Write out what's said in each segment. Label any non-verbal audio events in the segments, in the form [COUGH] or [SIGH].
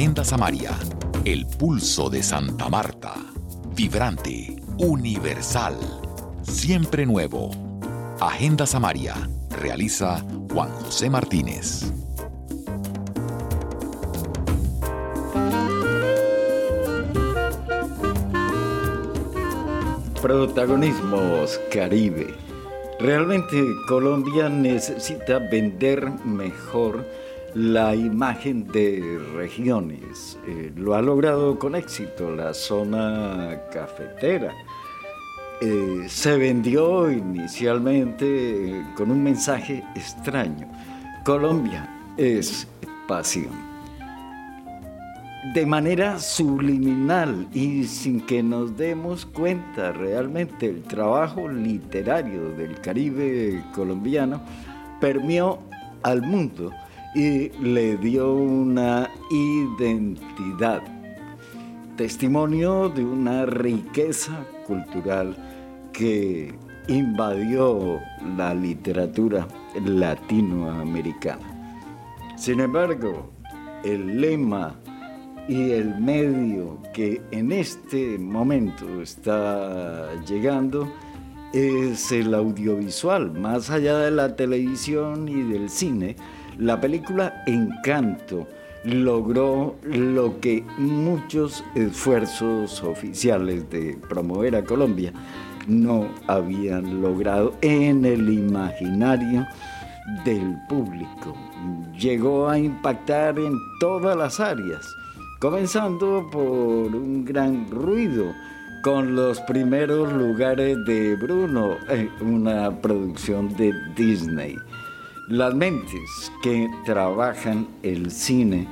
Agenda Samaria, el pulso de Santa Marta. Vibrante, universal, siempre nuevo. Agenda Samaria, realiza Juan José Martínez. Protagonismos Caribe. Realmente Colombia necesita vender mejor la imagen de regiones. Eh, lo ha logrado con éxito la zona cafetera. Eh, se vendió inicialmente eh, con un mensaje extraño. Colombia es pasión de manera subliminal y sin que nos demos cuenta realmente el trabajo literario del Caribe colombiano permeó al mundo y le dio una identidad, testimonio de una riqueza cultural que invadió la literatura latinoamericana. Sin embargo, el lema y el medio que en este momento está llegando es el audiovisual, más allá de la televisión y del cine. La película Encanto logró lo que muchos esfuerzos oficiales de promover a Colombia no habían logrado en el imaginario del público. Llegó a impactar en todas las áreas comenzando por un gran ruido con los primeros lugares de Bruno, una producción de Disney. Las mentes que trabajan el cine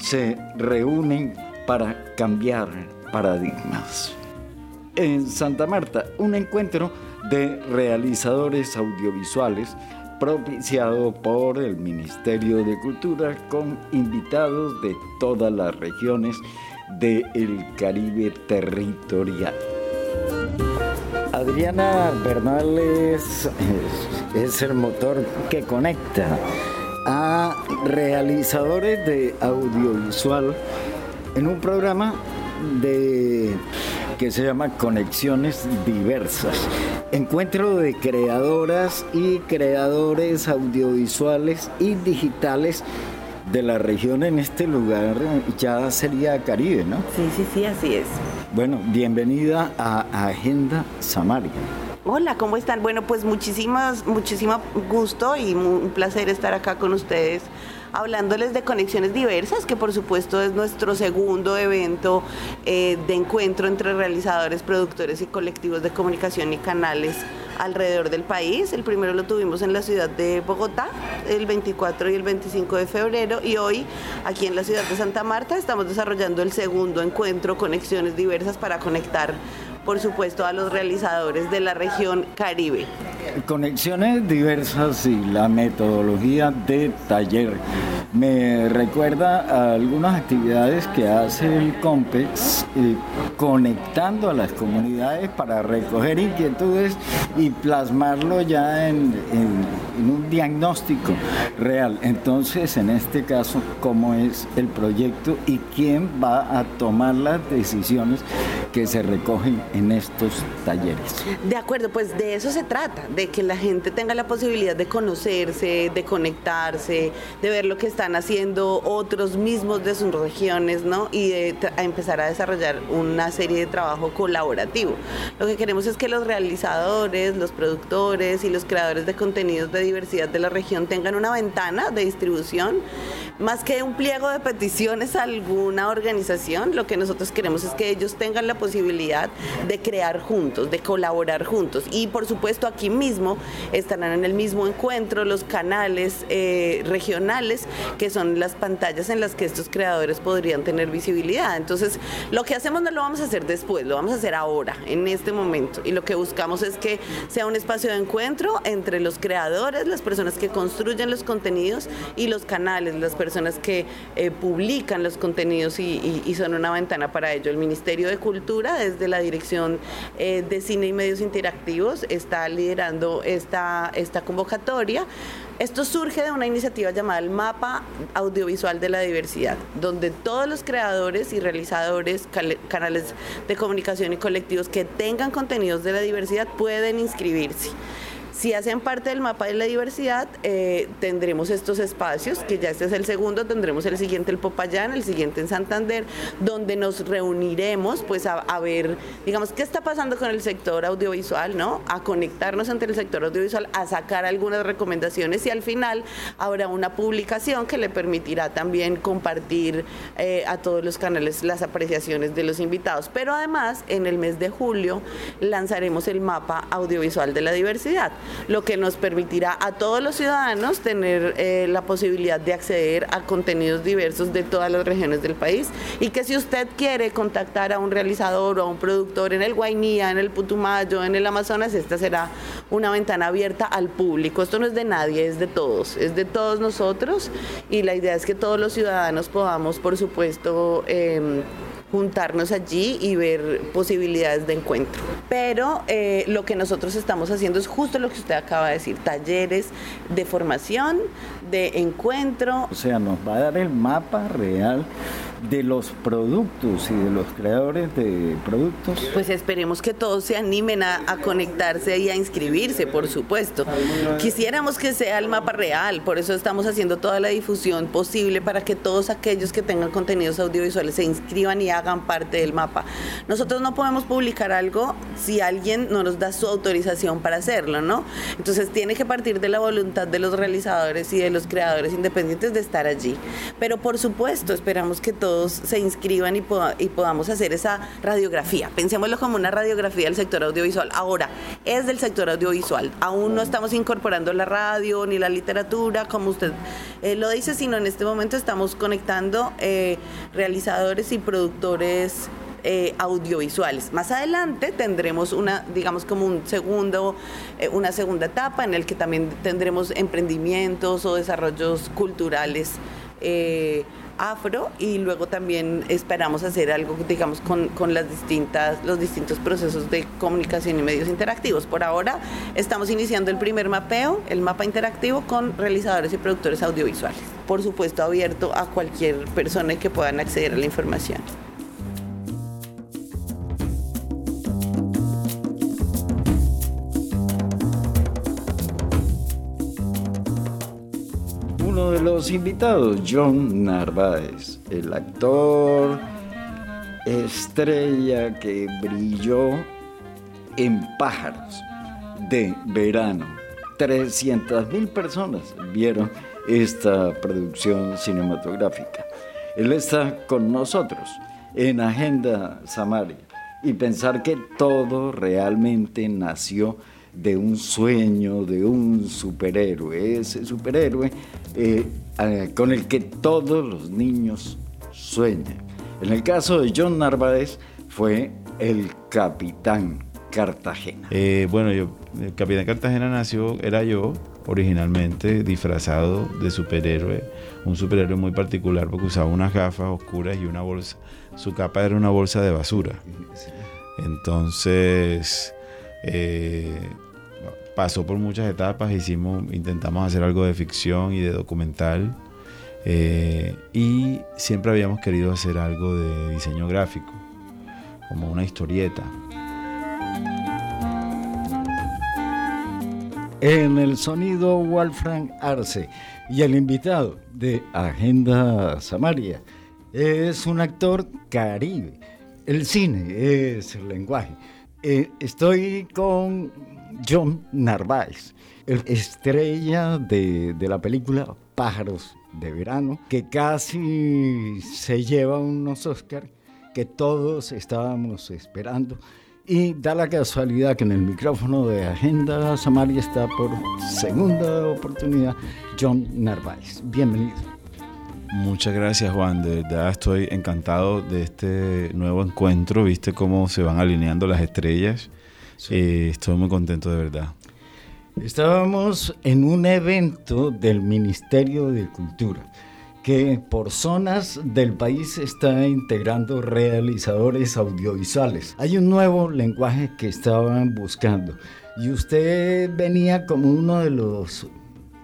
se reúnen para cambiar paradigmas. En Santa Marta, un encuentro de realizadores audiovisuales propiciado por el Ministerio de Cultura con invitados de todas las regiones del Caribe territorial. Adriana Bernal es, el motor que conecta a realizadores de audiovisual en un programa de que se llama Conexiones Diversas. Encuentro de creadoras y creadores audiovisuales y digitales de la región en este lugar ya sería Caribe, ¿no? Sí, sí, sí, así es. Bueno, bienvenida a Agenda Samaria. Hola, ¿cómo están? Bueno, pues muchísimas, muchísimo gusto y un placer estar acá con ustedes hablándoles de conexiones diversas, que por supuesto es nuestro segundo evento eh, de encuentro entre realizadores, productores y colectivos de comunicación y canales alrededor del país. El primero lo tuvimos en la ciudad de Bogotá, el 24 y el 25 de febrero, y hoy aquí en la ciudad de Santa Marta estamos desarrollando el segundo encuentro, Conexiones Diversas, para conectar por supuesto, a los realizadores de la región Caribe. Conexiones diversas y la metodología de taller. Me recuerda a algunas actividades que hace el COMPEX eh, conectando a las comunidades para recoger inquietudes y plasmarlo ya en, en un diagnóstico real. Entonces, en este caso, ¿cómo es el proyecto y quién va a tomar las decisiones que se recogen en estos talleres. De acuerdo, pues de eso se trata, de que la gente tenga la posibilidad de conocerse, de conectarse, de ver lo que están haciendo otros mismos de sus regiones, ¿no? Y de empezar a desarrollar una serie de trabajo colaborativo. Lo que queremos es que los realizadores, los productores y los creadores de contenidos de diversidad de la región tengan una ventana de distribución, más que un pliego de peticiones a alguna organización, lo que nosotros queremos es que ellos tengan la posibilidad de crear juntos, de colaborar juntos. Y por supuesto aquí mismo estarán en el mismo encuentro los canales eh, regionales, que son las pantallas en las que estos creadores podrían tener visibilidad. Entonces, lo que hacemos no lo vamos a hacer después, lo vamos a hacer ahora, en este momento. Y lo que buscamos es que sea un espacio de encuentro entre los creadores, las personas que construyen los contenidos y los canales, las personas que eh, publican los contenidos y, son una ventana para ello. El Ministerio de Cultura, desde la Dirección eh, de Cine y Medios Interactivos, está liderando esta, esta convocatoria. Esto surge de una iniciativa llamada el Mapa Audiovisual de la Diversidad, donde todos los creadores y realizadores, canales de comunicación y colectivos que tengan contenidos de la diversidad pueden inscribirse. Si hacen parte del mapa de la diversidad, eh, tendremos estos espacios, que ya este es el segundo, tendremos el siguiente el Popayán, el siguiente en Santander, donde nos reuniremos pues a, ver, digamos, qué está pasando con el sector audiovisual, ¿no? A conectarnos entre el sector audiovisual, a sacar algunas recomendaciones y al final habrá una publicación que le permitirá también compartir eh, a todos los canales las apreciaciones de los invitados. Pero además, en el mes de julio lanzaremos el mapa audiovisual de la diversidad lo que nos permitirá a todos los ciudadanos tener eh, la posibilidad de acceder a contenidos diversos de todas las regiones del país y que si usted quiere contactar a un realizador o a un productor en el Guainía, en el Putumayo, en el Amazonas, esta será una ventana abierta al público. Esto no es de nadie, es de todos, es de todos nosotros y la idea es que todos los ciudadanos podamos, por supuesto, em, juntarnos allí y ver posibilidades de encuentro. Pero eh, lo que nosotros estamos haciendo es justo lo que usted acaba de decir, talleres de formación, de encuentro. O sea, nos va a dar el mapa real de los productos y de los creadores de productos? Pues esperemos que todos se animen a, conectarse y a inscribirse, por supuesto. Quisiéramos que sea el mapa real, por eso estamos haciendo toda la difusión posible para que todos aquellos que tengan contenidos audiovisuales se inscriban y hagan parte del mapa. Nosotros no podemos publicar algo si alguien no nos da su autorización para hacerlo, ¿no? Entonces tiene que partir de la voluntad de los realizadores y de los creadores independientes de estar allí. Pero por supuesto, esperamos que todos se inscriban y, podamos hacer esa radiografía. Pensémoslo como una radiografía del sector audiovisual. Ahora, es del sector audiovisual. Aún no estamos incorporando la radio ni la literatura, como usted eh, lo dice, sino en este momento estamos conectando eh, realizadores y productores eh, audiovisuales. Más adelante tendremos una, digamos, como un segundo, una segunda etapa en el que también tendremos emprendimientos o desarrollos culturales afro y luego también esperamos hacer algo, digamos, con, con, las distintas, los distintos procesos de comunicación y medios interactivos. Por ahora estamos iniciando el primer mapeo, el mapa interactivo con realizadores y productores audiovisuales. Por supuesto, abierto a cualquier persona que puedan acceder a la información. Los invitados, John Narváez, el actor estrella que brilló en Pájaros de Verano. 300 mil personas vieron esta producción cinematográfica. Él está con nosotros en Agenda Samaria y pensar que todo realmente nació de un sueño, de un superhéroe, ese superhéroe eh, con el que todos los niños sueñan. En el caso de John Narváez fue el capitán Cartagena. Eh, bueno, yo, el capitán Cartagena nació, era yo originalmente disfrazado de superhéroe, un superhéroe muy particular porque usaba unas gafas oscuras y una bolsa, su capa era una bolsa de basura. Entonces, pasó por muchas etapas, hicimos, intentamos hacer algo de ficción y de documental. Eh, y siempre habíamos querido hacer algo de diseño gráfico, como una historieta. En el sonido Wolfram Arce y el invitado de Agenda Samaria es un actor caribe. El cine es el lenguaje. Eh, estoy con John Narváez, el estrella de, la película Pájaros de Verano, que casi se lleva unos Oscars que todos estábamos esperando. Y da la casualidad que en el micrófono de Agenda Samaria está por segunda oportunidad John Narváez. Bienvenido. Muchas gracias Juan, de verdad estoy encantado de este nuevo encuentro, viste cómo se van alineando las estrellas Sí. estoy muy contento de verdad. Estábamos en un evento del Ministerio de Cultura que por zonas del país está integrando realizadores audiovisuales. Hay un nuevo lenguaje que estaban buscando y usted venía como uno de los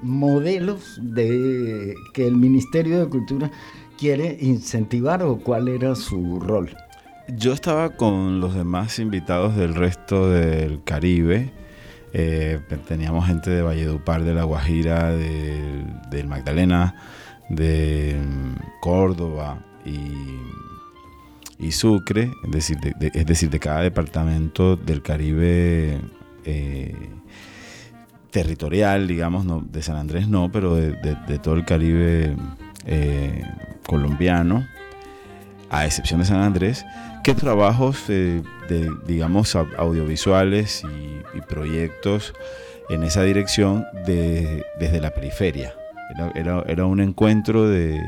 modelos de que el Ministerio de Cultura quiere incentivar o cuál era su rol. Yo estaba con los demás invitados del resto del Caribe. Eh, teníamos gente de Valledupar, de La Guajira, del Magdalena, de mm, Córdoba y, Sucre, es decir, de, es decir, de cada departamento del Caribe eh, territorial, digamos, no, de San Andrés no, pero de, todo el Caribe eh, colombiano, a excepción de San Andrés, ¿qué trabajos, de, digamos, audiovisuales y, proyectos en esa dirección desde la periferia? Era, un encuentro de,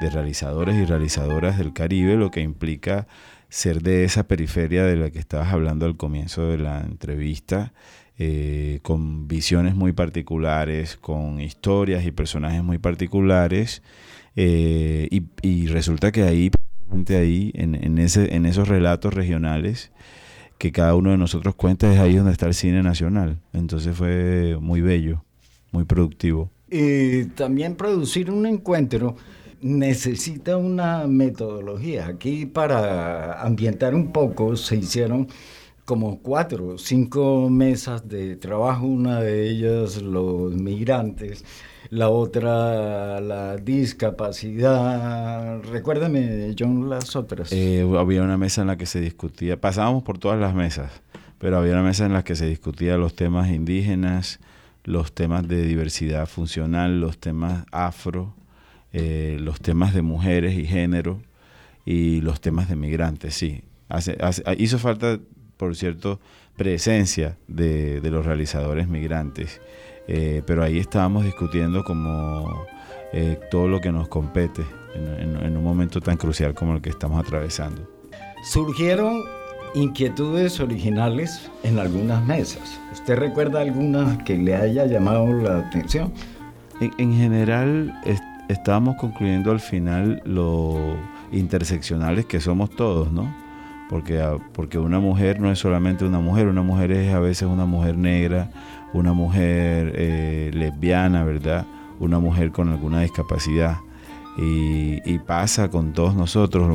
realizadores y realizadoras del Caribe, lo que implica ser de esa periferia de la que estabas hablando al comienzo de la entrevista, eh, con visiones muy particulares, con historias y personajes muy particulares, eh, y, resulta que ahí, ahí en, en, ese, en esos relatos regionales, que cada uno de nosotros cuenta, es ahí donde está el cine nacional. Entonces fue muy bello, muy productivo. Y también producir un encuentro necesita una metodología. Aquí para ambientar un poco se hicieron como cuatro cinco mesas de trabajo, una de ellas los migrantes, la otra la discapacidad. Recuérdame, John, las otras. Eh, había una mesa en la que se discutía, pasábamos por todas las mesas, pero había una mesa en la que se discutía los temas indígenas, los temas de diversidad funcional, los temas afro, eh, los temas de mujeres y género y los temas de migrantes, sí. hizo falta, por cierto, presencia de, los realizadores migrantes, eh, pero ahí estábamos discutiendo como eh, todo lo que nos compete en un momento tan crucial como el que estamos atravesando. Surgieron inquietudes originales en algunas mesas. ¿Usted recuerda alguna que le haya llamado la atención? En, general, estábamos concluyendo al final lo interseccionales que somos todos, ¿no? Porque, ah, porque una mujer no es solamente una mujer, una mujer es a veces una mujer negra, una mujer eh, lesbiana, ¿verdad? Una mujer con alguna discapacidad. Y, pasa con todos nosotros,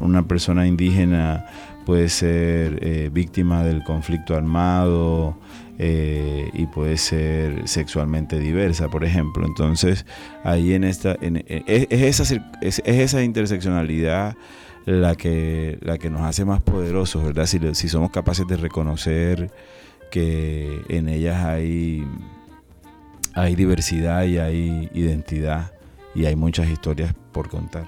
una, persona indígena puede ser eh, víctima del conflicto armado eh, y puede ser sexualmente diversa, por ejemplo. Entonces, ahí en esta, es, esa, es, esa interseccionalidad la que, la que nos hace más poderosos, ¿verdad? Si, si somos capaces de reconocer que en ellas hay, hay diversidad y hay identidad y hay muchas historias por contar.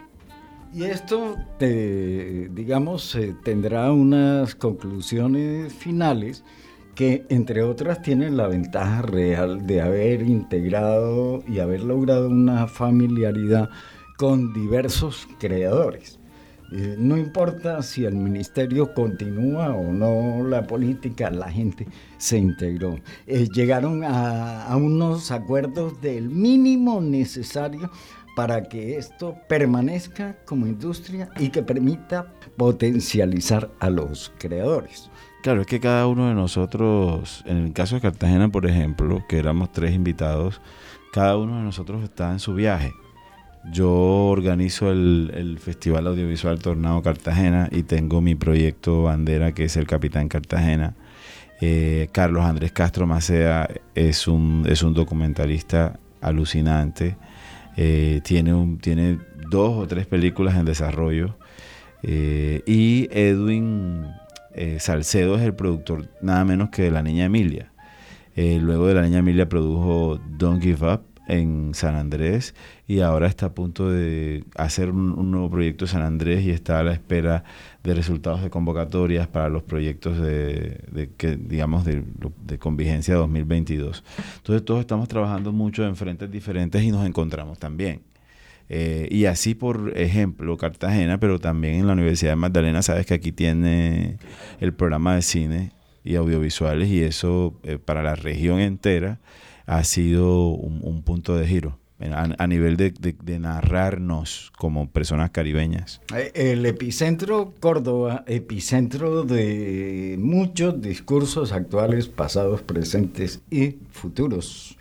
Y esto, digamos, eh, tendrá unas conclusiones finales que, entre otras, tienen la ventaja real de haber integrado y haber logrado una familiaridad con diversos creadores. Eh, no importa si el ministerio continúa o no la política, la gente se integró. Eh, llegaron a, a unos acuerdos del mínimo necesario para que esto permanezca como industria y que permita potencializar a los creadores. Claro, es que cada uno de nosotros, en el caso de Cartagena, por ejemplo, que éramos tres invitados, cada uno de nosotros está en su viaje. Yo organizo el, Festival Audiovisual Tornado Cartagena y tengo mi proyecto bandera que es el Capitán Cartagena. Eh, Carlos Andrés Castro Macea es un, es un documentalista alucinante eh, tiene, tiene dos o tres películas en desarrollo. Eh, y Edwin Salcedo es el productor nada menos que de La Niña Emilia. luego de La Niña Emilia produjo Don't Give Up en San Andrés y ahora está a punto de hacer un, nuevo proyecto San Andrés y está a la espera de resultados de convocatorias para los proyectos de, que digamos de, de convigencia 2022. Entonces todos estamos trabajando mucho en frentes diferentes y nos encontramos también. Eh, y así, por ejemplo, Cartagena, pero también en la Universidad de Magdalena, sabes que aquí tiene el programa de cine y audiovisuales y eso eh, para la región entera ha sido un, punto de giro. a, nivel de, narrarnos como personas caribeñas. Eh, el epicentro Córdoba, epicentro de muchos discursos actuales, pasados, presentes y futuros.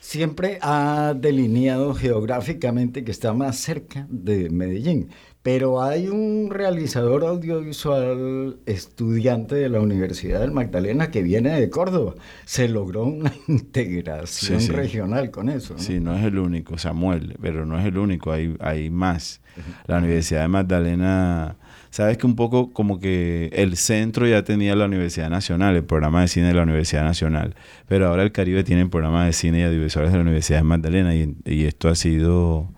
Siempre ha delineado geográficamente que está más cerca de Medellín, pero hay un realizador audiovisual estudiante de la Universidad del Magdalena que viene de Córdoba. Se logró una [LAUGHS] integración regional con eso. ¿no? Sí, no es el único, Samuel, pero no es el único, hay, hay más. La Universidad de Magdalena, sabes que un poco como que el centro ya tenía la Universidad Nacional, el programa de cine de la Universidad Nacional, pero ahora el Caribe tiene el programa de cine y audiovisuales de la Universidad de Magdalena y esto ha sido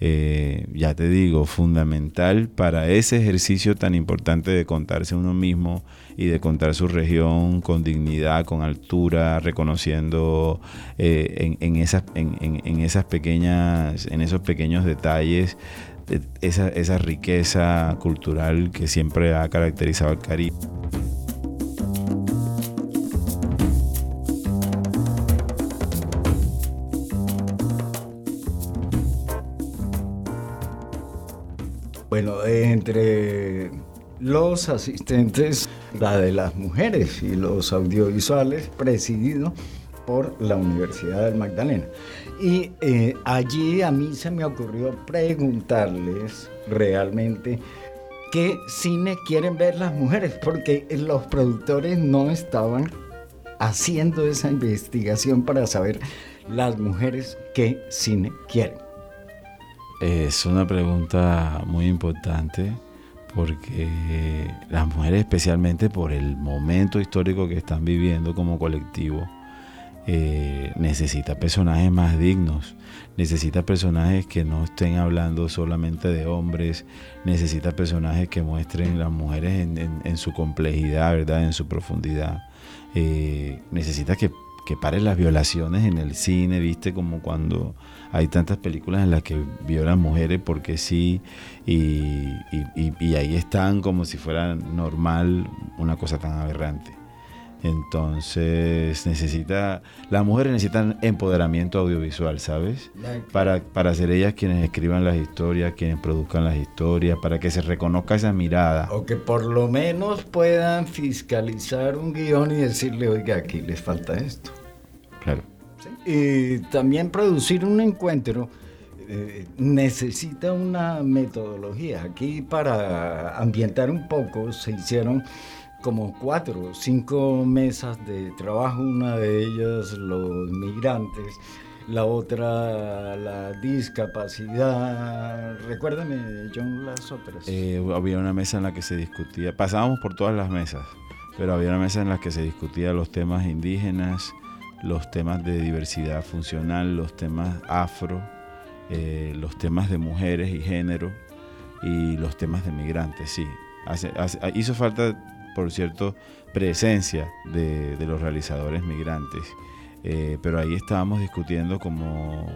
eh, ya te digo, fundamental para ese ejercicio tan importante de contarse uno mismo y de contar su región con dignidad, con altura, reconociendo eh, en, esas, en, esas pequeñas, en esos pequeños detalles eh, esa, esa riqueza cultural que siempre ha caracterizado al Caribe. Bueno, entre los asistentes, la de las mujeres y los audiovisuales, presidido por la Universidad del Magdalena. Y eh, allí a mí se me ocurrió preguntarles realmente qué cine quieren ver las mujeres, porque los productores no estaban haciendo esa investigación para saber las mujeres qué cine quieren. Es una pregunta muy importante porque las mujeres, especialmente por el momento histórico que están viviendo como colectivo, eh, necesita personajes más dignos, necesita personajes que no estén hablando solamente de hombres, necesita personajes que muestren las mujeres en, su complejidad, ¿verdad? en su profundidad. Eh, necesita que que pare las violaciones en el cine, viste, como cuando hay tantas películas en las que violan mujeres porque sí, y, y ahí están como si fuera normal una cosa tan aberrante. Entonces necesita, las mujeres necesitan empoderamiento audiovisual, ¿sabes? Para, para ser ellas quienes escriban las historias, quienes produzcan las historias, para que se reconozca esa mirada. O que por lo menos puedan fiscalizar un guion y decirle, oiga, aquí les falta esto. Claro. Y también producir un encuentro eh, necesita una metodología. Aquí para ambientar un poco se hicieron como cuatro cinco mesas de trabajo, una de ellas los migrantes, la otra la discapacidad. Recuérdame, John, las otras. Eh, había una mesa en la que se discutía, pasábamos por todas las mesas, pero había una mesa en la que se discutía los temas indígenas, los temas de diversidad funcional, los temas afro, eh, los temas de mujeres y género y los temas de migrantes, sí. hizo falta por cierto, presencia de, los realizadores migrantes. Eh, pero ahí estábamos discutiendo como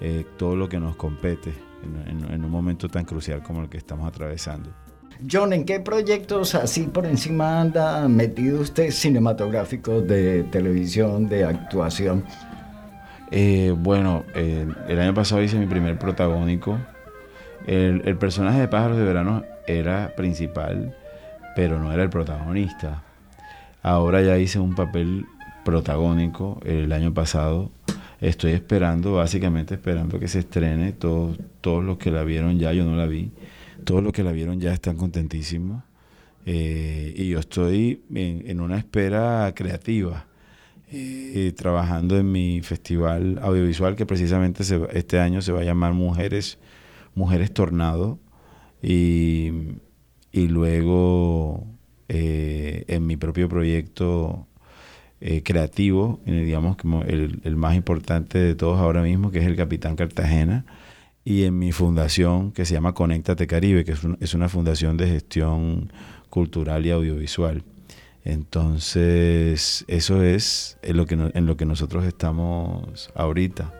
eh, todo lo que nos compete en, un momento tan crucial como el que estamos atravesando. John, ¿en qué proyectos así por encima anda metido usted cinematográficos de televisión, de actuación? Eh, bueno, el año pasado hice mi primer protagónico. El, el, personaje de Pájaros de Verano era principal pero no era el protagonista. Ahora ya hice un papel protagónico el año pasado. Estoy esperando, básicamente esperando que se estrene. Todos, todos los que la vieron ya, yo no la vi. Todos los que la vieron ya están contentísimos. Eh, y yo estoy en, una espera creativa, eh, trabajando en mi festival audiovisual que precisamente este año se va a llamar Mujeres, Mujeres Tornado. Y y luego eh, en mi propio proyecto eh, creativo, digamos como el, más importante de todos ahora mismo, que es el Capitán Cartagena, y en mi fundación que se llama Conéctate Caribe, que es, una fundación de gestión cultural y audiovisual. Entonces, eso es en lo que nosotros estamos ahorita.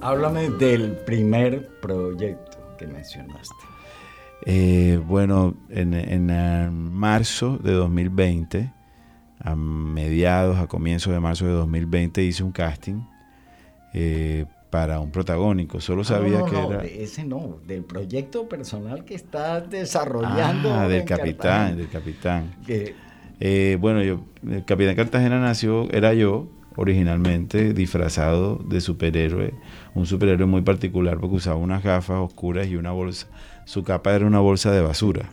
Háblame del primer proyecto que mencionaste? Eh, bueno, en, marzo de 2020, a mediados, a comienzos de marzo de 2020, hice un casting eh, para un protagónico. Solo sabía que era. ese no, del proyecto personal que estás desarrollando. Ah, del capitán, del capitán. Eh, bueno, yo, el capitán Cartagena nació, era yo originalmente disfrazado de superhéroe, un superhéroe muy particular porque usaba unas gafas oscuras y una bolsa, su capa era una bolsa de basura.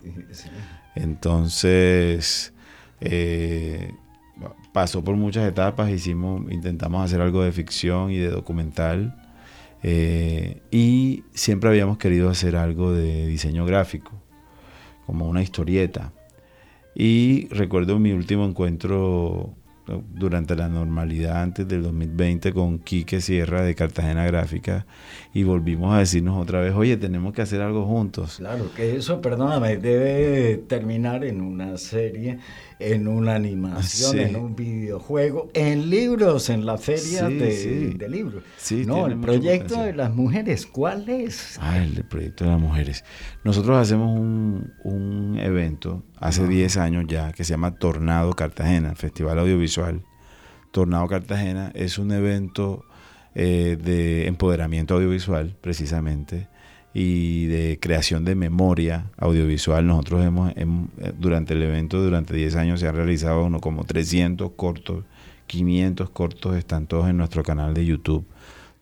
Entonces, eh, pasó por muchas etapas, hicimos, intentamos hacer algo de ficción y de documental. Eh, y siempre habíamos querido hacer algo de diseño gráfico, como una historieta. Y recuerdo mi último encuentro durante la normalidad antes del 2020 con Quique Sierra de Cartagena Gráfica y volvimos a decirnos otra vez, oye, tenemos que hacer algo juntos. Claro, que eso, perdóname, debe terminar en una serie, en una animación, en un videojuego, en libros, en la feria de, libros. no, el proyecto de las mujeres, ¿cuál es? Ah, el proyecto de las mujeres. Nosotros hacemos un, un evento hace 10 años ya que se llama Tornado Cartagena, Festival Audiovisual. Tornado Cartagena es un evento eh, de empoderamiento audiovisual, precisamente, y de creación de memoria audiovisual. Nosotros hemos, eh, durante el evento, durante 10 años, se han realizado uno como 300 cortos, 500 cortos, están todos en nuestro canal de YouTube.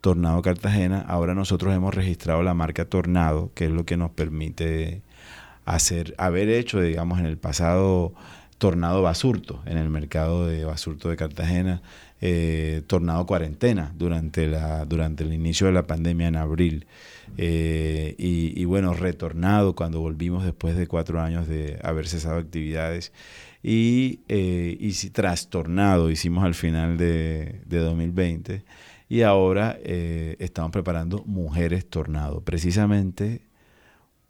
Tornado Cartagena. Ahora nosotros hemos registrado la marca Tornado, que es lo que nos permite hacer, haber hecho, digamos, en el pasado Tornado Basurto, en el mercado de Basurto de Cartagena, eh, Tornado Cuarentena durante, la, durante el inicio de la pandemia en abril. Eh, y, bueno, retornado cuando volvimos después de cuatro años de haber cesado actividades. Y, eh, y trastornado hicimos al final de, de 2020. Y ahora estamos preparando Mujeres Tornado, precisamente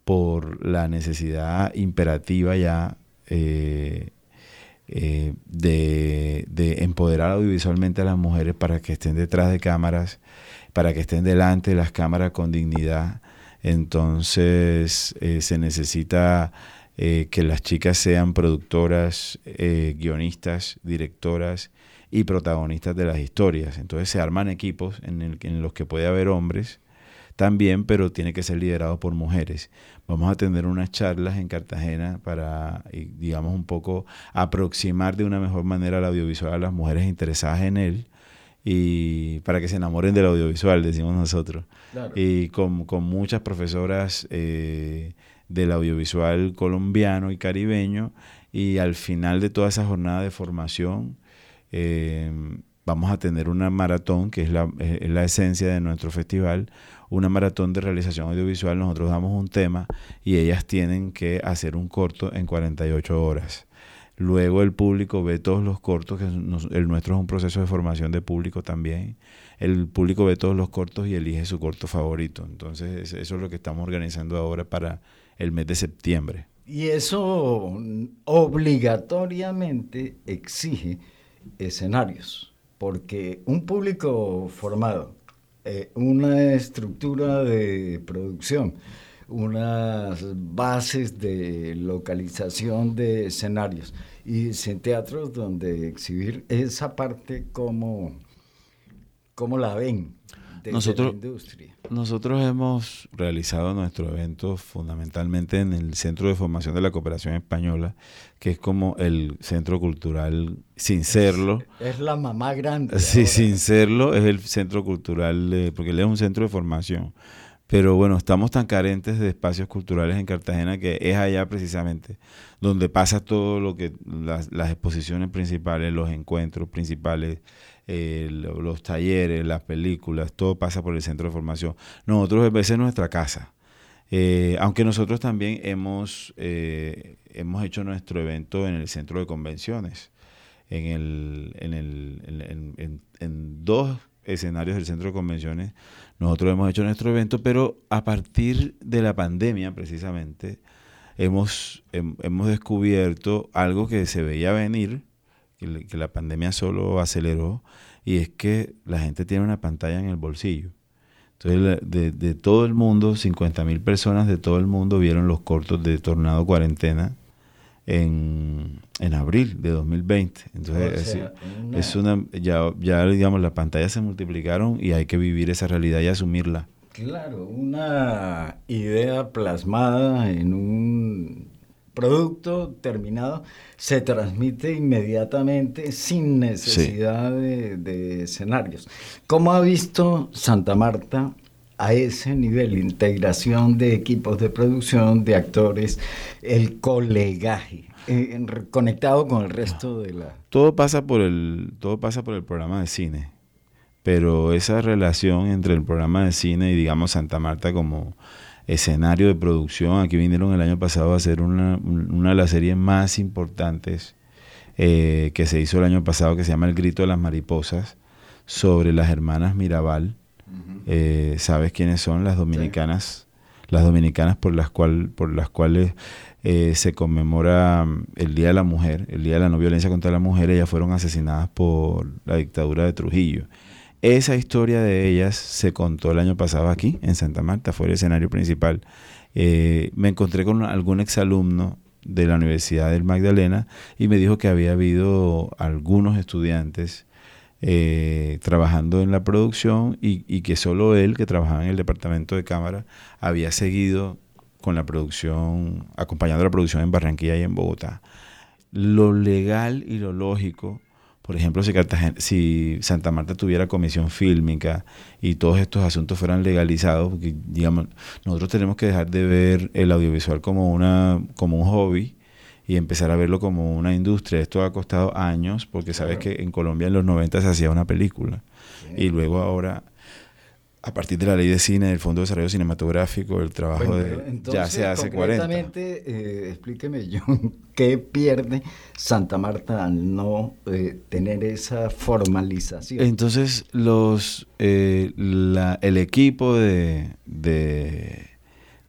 por la necesidad imperativa ya eh, eh, de, empoderar audiovisualmente a las mujeres para que estén detrás de cámaras, para que estén delante de las cámaras con dignidad. Entonces eh, se necesita que las chicas sean productoras, guionistas, directoras y protagonistas de las historias. Entonces se arman equipos en, en los que puede haber hombres también, pero tiene que ser liderado por mujeres. Vamos a tener unas charlas en Cartagena para, digamos, un poco aproximar de una mejor manera al audiovisual a las mujeres interesadas en él y para que se enamoren del audiovisual, decimos nosotros. Y con, muchas profesoras eh, del audiovisual colombiano y caribeño y al final de toda esa jornada de formación eh, vamos a tener una maratón, que es la, es la esencia de nuestro festival, una maratón de realización audiovisual, nosotros damos un tema y ellas tienen que hacer un corto en 48 horas. Luego el público ve todos los cortos, que el nuestro es un proceso de formación de público también. El público ve todos los cortos y elige su corto favorito. Entonces eso es lo que estamos organizando ahora para el mes de septiembre. Y eso obligatoriamente exige escenarios, porque un público formado eh, una estructura de producción, unas bases de localización de escenarios y teatros donde exhibir esa parte como, como la ven nosotros, la industria. Nosotros hemos realizado nuestro evento fundamentalmente en el Centro de Formación de la Cooperación Española, que es como el centro cultural, sin serlo. Es, la mamá grande. Sí, sin serlo, es el centro cultural, porque él es un centro de formación. Pero bueno, estamos tan carentes de espacios culturales en Cartagena que es allá precisamente donde pasa todo lo que las, las exposiciones principales, los encuentros principales, eh, los talleres, las películas, todo pasa por el centro de formación. Nosotros, a veces es nuestra casa. Eh, aunque nosotros también hemos, eh, hemos hecho nuestro evento en el centro de convenciones, en, el, en, el, en, en, dos escenarios del centro de convenciones, nosotros hemos hecho nuestro evento, pero a partir de la pandemia precisamente hemos, hemos descubierto algo que se veía venir, que, la pandemia solo aceleró, y es que la gente tiene una pantalla en el bolsillo. Entonces, de, todo el mundo, 50 mil personas de todo el mundo vieron los cortos de Tornado Cuarentena en, en abril de 2020. Entonces, es, una, ya, ya, digamos, las pantallas se multiplicaron y hay que vivir esa realidad y asumirla. Claro, una idea plasmada en un producto terminado se transmite inmediatamente sin necesidad de, de, escenarios. ¿Cómo ha visto Santa Marta a ese nivel, integración de equipos de producción, de actores, el colegaje, eh, conectado con el resto de la... Todo pasa por el, todo pasa por el programa de cine, pero esa relación entre el programa de cine y digamos Santa Marta como escenario de producción, aquí vinieron el año pasado a hacer una, una de las series más importantes eh, que se hizo el año pasado, que se llama El Grito de las Mariposas, sobre las hermanas Mirabal. Eh, sabes quiénes son las dominicanas, las dominicanas por las, cual, por las cuales eh, se conmemora mm, el Día de la Mujer, el Día de la No Violencia contra la Mujer, ellas fueron asesinadas por la dictadura de Trujillo. Esa historia de ellas se contó el año pasado aquí, en Santa Marta, fue el escenario principal. Eh, me encontré con algún exalumno de la Universidad del Magdalena y me dijo que había habido algunos estudiantes eh, trabajando en la producción y, que solo él, que trabajaba en el departamento de cámara, había seguido con la producción, acompañando la producción en Barranquilla y en Bogotá. Lo legal y lo lógico, por ejemplo, si, si Santa Marta tuviera comisión fílmica y todos estos asuntos fueran legalizados, porque digamos, nosotros tenemos que dejar de ver el audiovisual como, una, como un hobby y empezar a verlo como una industria. Esto ha costado años porque sabes que en Colombia en los 90 se hacía una película y luego ahora a partir de la ley de cine, del Fondo de Desarrollo Cinematográfico, el trabajo de ya se hace 40. Eh, explíqueme, John, [LAUGHS] ¿qué pierde Santa Marta al no eh, tener esa formalización? Entonces, los eh, la, el equipo de, de,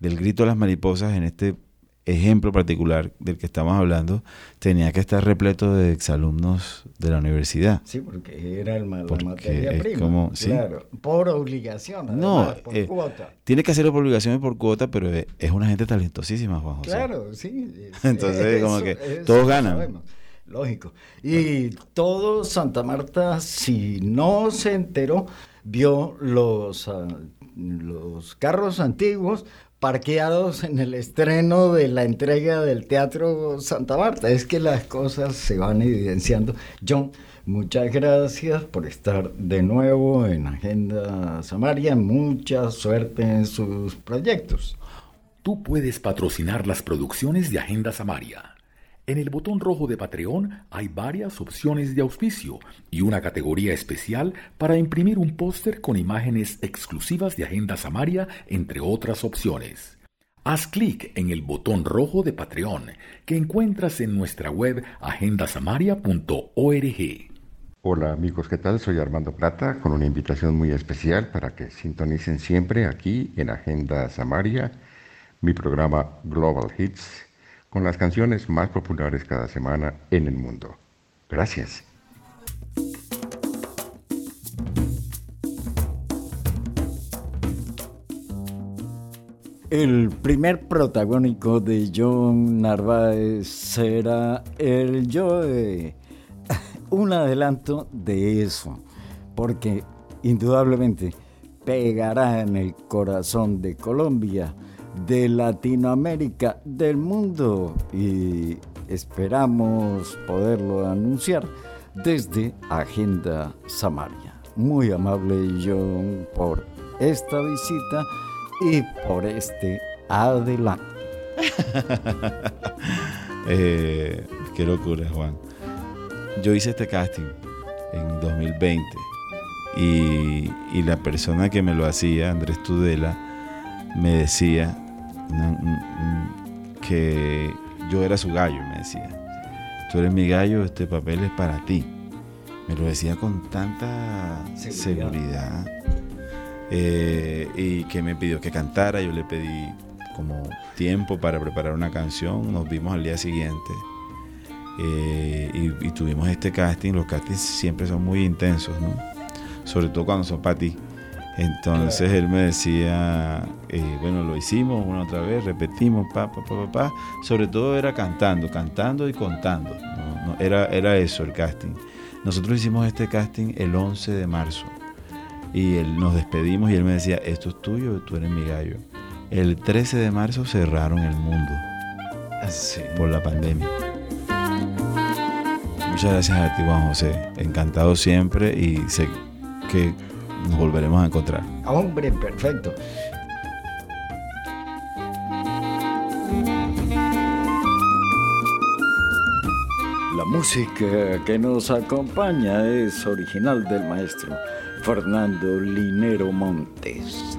del Grito de las Mariposas en este ejemplo particular del que estamos hablando tenía que estar repleto de exalumnos de la universidad. Sí, porque era el, la materia prima. Como, claro, por obligación, no, por eh, cuota. Tiene que hacerlo por obligación y por cuota, pero es una gente talentosísima, Juan José. Claro, sí. [LAUGHS] Entonces, como que todos ganan. lógico. Y todo Santa Marta, si no se enteró, vio los, ah, los carros antiguos parqueados en el estreno de la entrega del Teatro Santa Marta. Es que las cosas se van evidenciando. John, muchas gracias por estar de nuevo en Agenda Samaria. Mucha suerte en sus proyectos. Tú puedes patrocinar las producciones de Agenda Samaria. En el botón rojo de Patreon hay varias opciones de auspicio y una categoría especial para imprimir un póster con imágenes exclusivas de Agenda Samaria, entre otras opciones. Haz clic en el botón rojo de Patreon que encuentras en nuestra web agendasamaria.org. Hola amigos, ¿qué tal? Soy Armando Plata con una invitación muy especial para que sintonicen siempre aquí en Agenda Samaria mi programa Global Hits con las canciones más populares cada semana en el mundo. Gracias. El primer protagónico de John Narváez será el yo [LAUGHS] un adelanto de eso, porque indudablemente pegará en el corazón de Colombia de Latinoamérica, del mundo y esperamos poderlo anunciar desde Agenda Samaria. Muy amable John por esta visita y por este adelante. [LAUGHS] eh, qué locura, Juan. Yo hice este casting en 2020 y, y la persona que me lo hacía, Andrés Tudela, me decía, que yo era su gallo, me decía. Tú eres mi gallo, este papel es para ti. Me lo decía con tanta seguridad. Eh, y que me pidió que cantara, yo le pedí como tiempo para preparar una canción, nos vimos al día siguiente eh, y, tuvimos este casting, los castings siempre son muy intensos, ¿no? Sobre todo cuando son para ti. Entonces él me decía, eh, bueno, lo hicimos una otra vez, repetimos, pa, pa, pa, pa, Sobre todo era cantando, cantando y contando. era, era eso el casting. Nosotros hicimos este casting el 11 de marzo y él, nos despedimos y él me decía, esto es tuyo, tú eres mi gallo. El 13 de marzo cerraron el mundo por la pandemia. Muchas gracias a ti, Juan José. Encantado siempre y sé que nos volveremos a encontrar. Hombre, perfecto. La música que nos acompaña es original del maestro Fernando Linero Montes.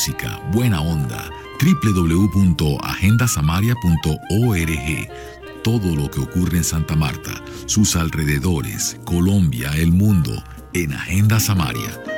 Música, buena onda. www.agendasamaria.org. Todo lo que ocurre en Santa Marta, sus alrededores, Colombia, el mundo, en Agenda Samaria